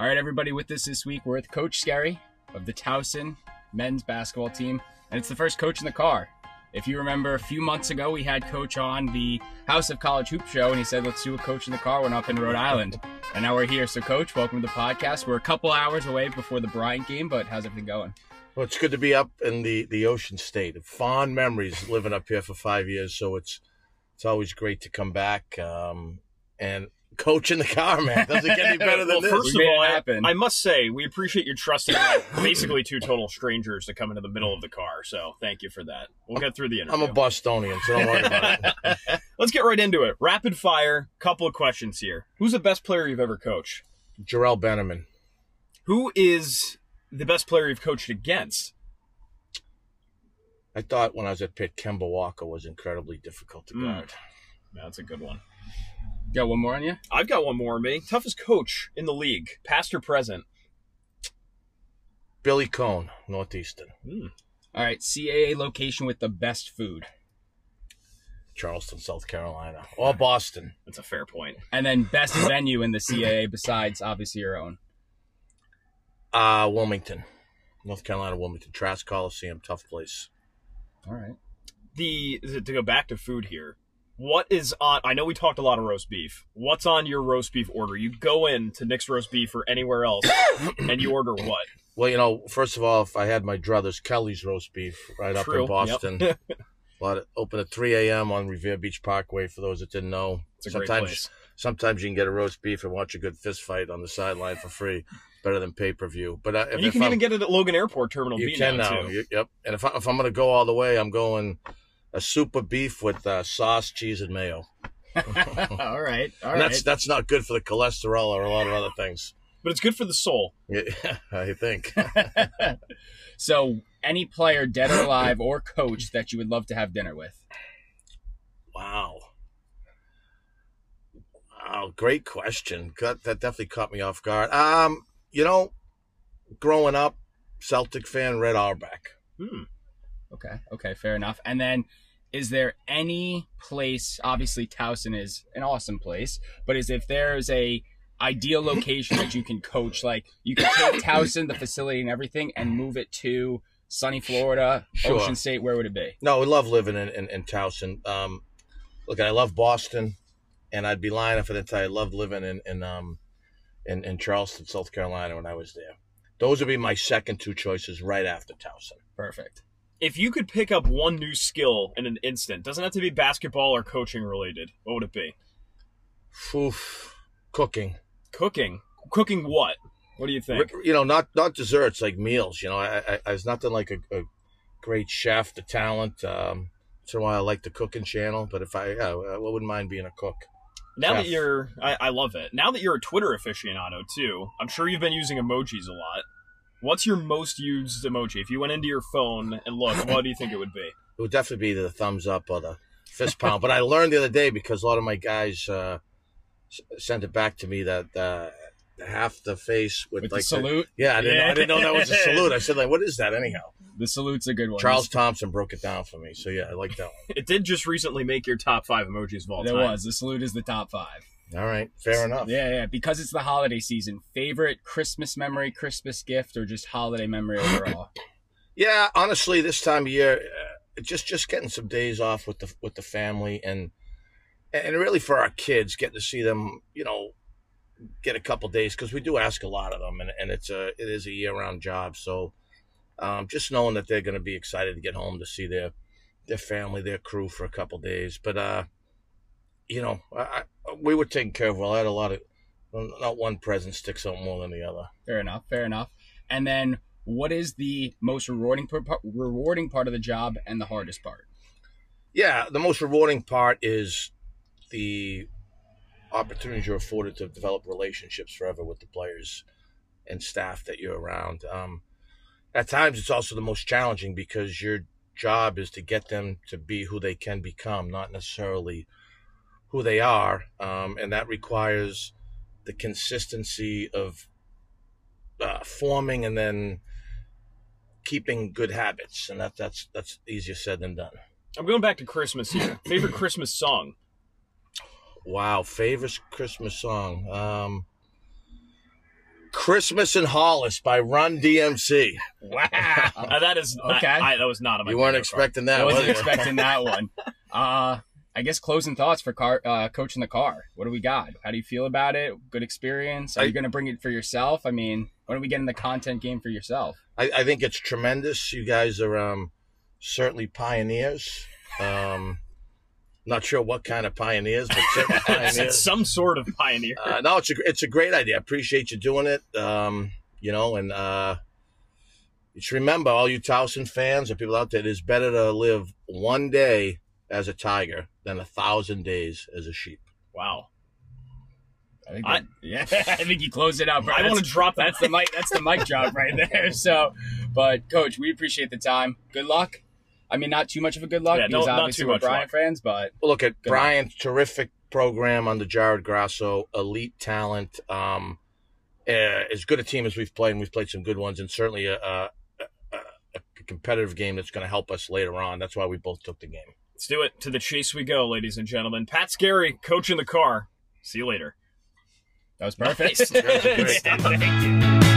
All right, everybody, with us this week, we're with Coach Skerry of the Towson men's basketball team, and it's the first coach in the car. If you remember, a few months ago, we had Coach on the House of College Hoop show, and he said, let's do a Coach in the car when up in Rhode Island. And now we're here. So, Coach, welcome to the podcast. We're a couple hours away before the Bryant game, but how's everything going? Well, it's good to be up in the, the ocean state. Fond memories living up here for five years, so it's it's always great to come back. Um, and coach in the car, man, doesn't get any better than this? well, this. first We of all, I, happen. I must say we appreciate you trusting basically two total strangers to come into the middle of the car. So thank you for that. We'll get through the interview. I'm a Bostonian, so don't worry about it. Let's get right into it. Rapid fire. Couple of questions here. Who's the best player you've ever coached? Jerrelle Benjamin. Who is the best player you've coached against? I thought when I was at Pitt, Kemba Walker was incredibly difficult to Mm. guard. That's a good one. Got one more on you? I've got one more on me. Toughest coach in the league, past or present. Billy Coen, Northeastern. All right, CAA location with the best food. Charleston, South Carolina. Or Boston. That's a fair point. And then best venue in the CAA besides obviously your own. Uh, Wilmington. North Carolina, Wilmington. Trask Coliseum, tough place. All right. The to go back to food here. What is on? I know we talked a lot of roast beef. What's on your roast beef order? You go in to Nick's Roast Beef or anywhere else, and you order what? Well, you know, first of all, if I had my druthers, Kelly's roast beef right up in Boston. yep. A lot of, open at 3 a.m. on Revere Beach Parkway. For those that didn't know, It's a great sometimes sometimes you can get a roast beef and watch a good fist fight on the sideline for free, better than pay per view. But uh, if, you can I'm- even get it at Logan Airport Terminal you B can now, now. too. You- yep. And if I, if I'm gonna go all the way, I'm going a super beef with uh, sauce, cheese, and mayo. all right. All right. that's that's not good for the cholesterol or a lot of other things. But it's good for the soul. Yeah, I think. So, any player, dead or alive, or coach that you would love to have dinner with? Wow. Wow, great question. Got, that definitely caught me off guard. Um, you know, growing up, Celtic fan, Red Auerbach. Hmm. Okay. Okay. Fair enough. And then, is there any place? Obviously, Towson is an awesome place, but is if there's a ideal location that you can coach, like you can take Towson, the facility and everything, and move it to sunny Florida, Sure. Ocean State. Where would it be? No, we love living in, in, in Towson. Um, look, I love Boston, and I'd be lying if I didn't tell you I loved living in in, um, in in Charleston, South Carolina when I was there. Those would be my second two choices right after Towson. Perfect. If you could pick up one new skill in an instant, doesn't have to be basketball or coaching related. What would it be? Oof, cooking. Cooking. Cooking what? What do you think? You know, not not desserts like meals. You know, I, I, I was nothing like a, a great chef, the talent. Um, a while, I like the cooking channel, but if I, yeah, I wouldn't mind being a cook. Now that you're, I, I love it. Now that you're a Twitter aficionado too, I'm sure you've been using emojis a lot. What's your most used emoji? If you went into your phone and looked, what do you think it would be? It would definitely be the thumbs up or the fist pound. but I learned the other day because a lot of my guys uh, sent it back to me that uh, half the face with, With like the salute, yeah, I didn't, know, I didn't know that was a salute. I said like, what is that anyhow? the salute's a good one. Charles Thompson broke it down for me, so yeah, I like that one. It did just recently make your top five emojis of all There time. It was. The salute is the top five. All right, fair enough. Yeah, yeah. Because it's the holiday season. Favorite Christmas memory, Christmas gift, or just holiday memory overall? Yeah, honestly, this time of year, uh, just just getting some days off with the with the family and and really for our kids, getting to see them, you know, get a couple days because we do ask a lot of them, and, and it's a it is a year round job. So, um, just knowing that they're going to be excited to get home to see their their family, their crew for a couple days. But uh, you know, I, I, we were taken care of well. I had a lot of not one present sticks out more than the other. fair enough. Fair enough. And then, what is the most rewarding rewarding part of the job and the hardest part? Yeah, the most rewarding part is the opportunities you're afforded to develop relationships forever with the players and staff that you're around. Um, at times, it's also the most challenging because your job is to get them to be who they can become, not necessarily who they are, um, and that requires the consistency of uh, forming and then keeping good habits, and that that's that's easier said than done. I'm going back to Christmas here. Favorite Christmas song? Wow, favorite Christmas song. Um, Christmas in Hollis by Run DMC. Wow, Uh, that is Okay. I, I- that was not on my You weren't bingo card. expecting that, I was wasn't you? expecting that one. Uh, I guess closing thoughts for car, uh, coaching the car. What do we got? How do you feel about it? Good experience? Are I- you going to bring it for yourself? I mean, when are we get in the content game for yourself? I, I think it's tremendous. You guys are um, certainly pioneers. Um, not sure what kind of pioneers, but certainly It's pioneers. some sort of pioneer. Uh, no, it's a it's a great idea. I appreciate you doing it. Um, you know, and uh, you should remember, all you Towson fans and people out there, it is better to live one day as a tiger than a thousand days as a sheep. wow, I think, I- that, yeah, I think you closed it out. bro. I want to drop that. That's the mic. That's the mic drop right there. So, but coach, we appreciate the time. Good luck. I mean, not too much of a good luck Yeah, because no- not obviously too we're much Bryant luck. fans, but Well, look at Good Bryant's terrific program under Jared Grasso, elite talent. Um, uh, as good a team as we've played, and we've played some good ones, and certainly a, a, a, a competitive game that's going to help us later on. That's why we both took the game. Let's do it. To the chase we go, ladies and gentlemen. Pat Skerry, coach in the car. See you later. that was perfect. Nice. That was great. Thank you.